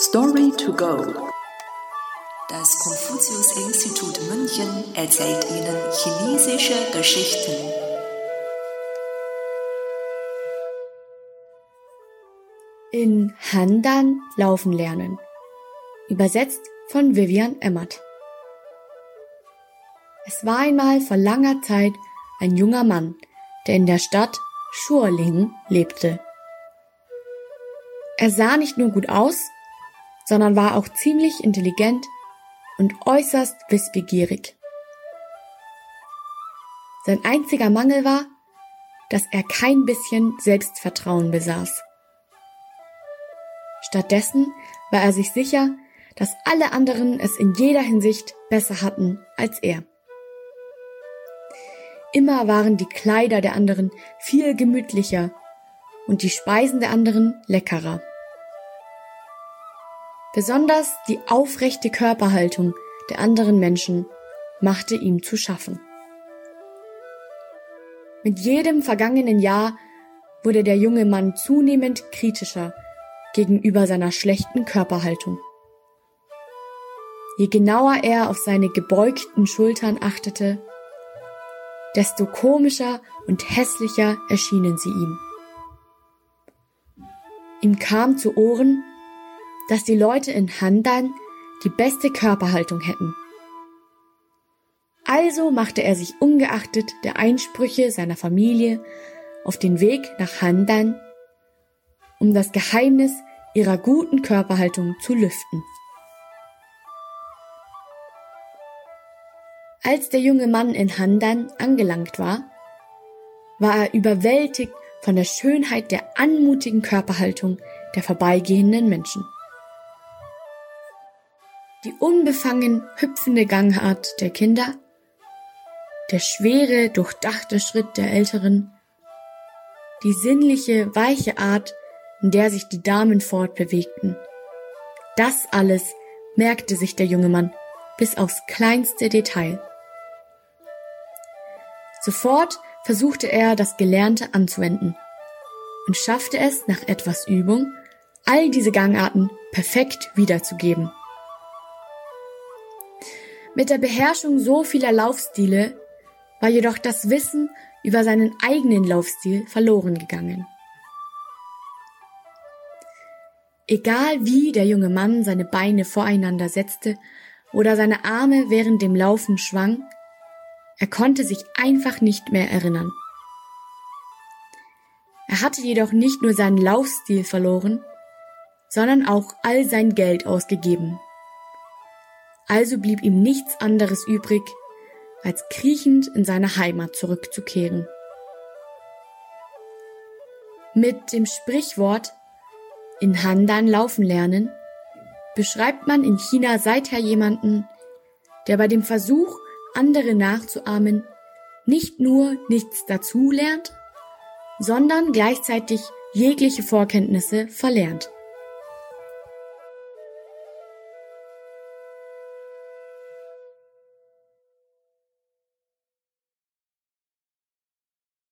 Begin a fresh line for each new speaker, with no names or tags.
Story to go. Das Konfuzius-Institut München erzählt Ihnen chinesische Geschichten.
In Handan laufen lernen. Übersetzt von Vivian Emmert. Es war einmal vor langer Zeit ein junger Mann, der in der Stadt Schuerling lebte. Er sah nicht nur gut aus, sondern war auch ziemlich intelligent und äußerst wissbegierig. Sein einziger Mangel war, dass er kein bisschen Selbstvertrauen besaß. Stattdessen war er sich sicher, dass alle anderen es in jeder Hinsicht besser hatten als er. Immer waren die Kleider der anderen viel gemütlicher und die Speisen der anderen leckerer. Besonders die aufrechte Körperhaltung der anderen Menschen machte ihm zu schaffen. Mit jedem vergangenen Jahr wurde der junge Mann zunehmend kritischer gegenüber seiner schlechten Körperhaltung. Je genauer er auf seine gebeugten Schultern achtete, desto komischer und hässlicher erschienen sie ihm. Ihm kam zu Ohren, dass die Leute in Handan die beste Körperhaltung hätten. Also machte er sich ungeachtet der Einsprüche seiner Familie auf den Weg nach Handan, um das Geheimnis ihrer guten Körperhaltung zu lüften. Als der junge Mann in Handan angelangt war, war er überwältigt von der Schönheit der anmutigen Körperhaltung der vorbeigehenden Menschen. Die unbefangen hüpfende Gangart der Kinder, der schwere, durchdachte Schritt der Älteren, die sinnliche, weiche Art, in der sich die Damen fortbewegten. Das alles merkte sich der junge Mann bis aufs kleinste Detail. Sofort versuchte er, das Gelernte anzuwenden und schaffte es nach etwas Übung, all diese Gangarten perfekt wiederzugeben. Mit der Beherrschung so vieler Laufstile war jedoch das Wissen über seinen eigenen Laufstil verloren gegangen. Egal wie der junge Mann seine Beine voreinander setzte oder seine Arme während dem Laufen schwang, er konnte sich einfach nicht mehr erinnern. Er hatte jedoch nicht nur seinen Laufstil verloren, sondern auch all sein Geld ausgegeben. Also blieb ihm nichts anderes übrig, als kriechend in seine Heimat zurückzukehren. Mit dem Sprichwort in Handan laufen lernen beschreibt man in China seither jemanden, der bei dem Versuch, andere nachzuahmen, nicht nur nichts dazu lernt, sondern gleichzeitig jegliche Vorkenntnisse verlernt.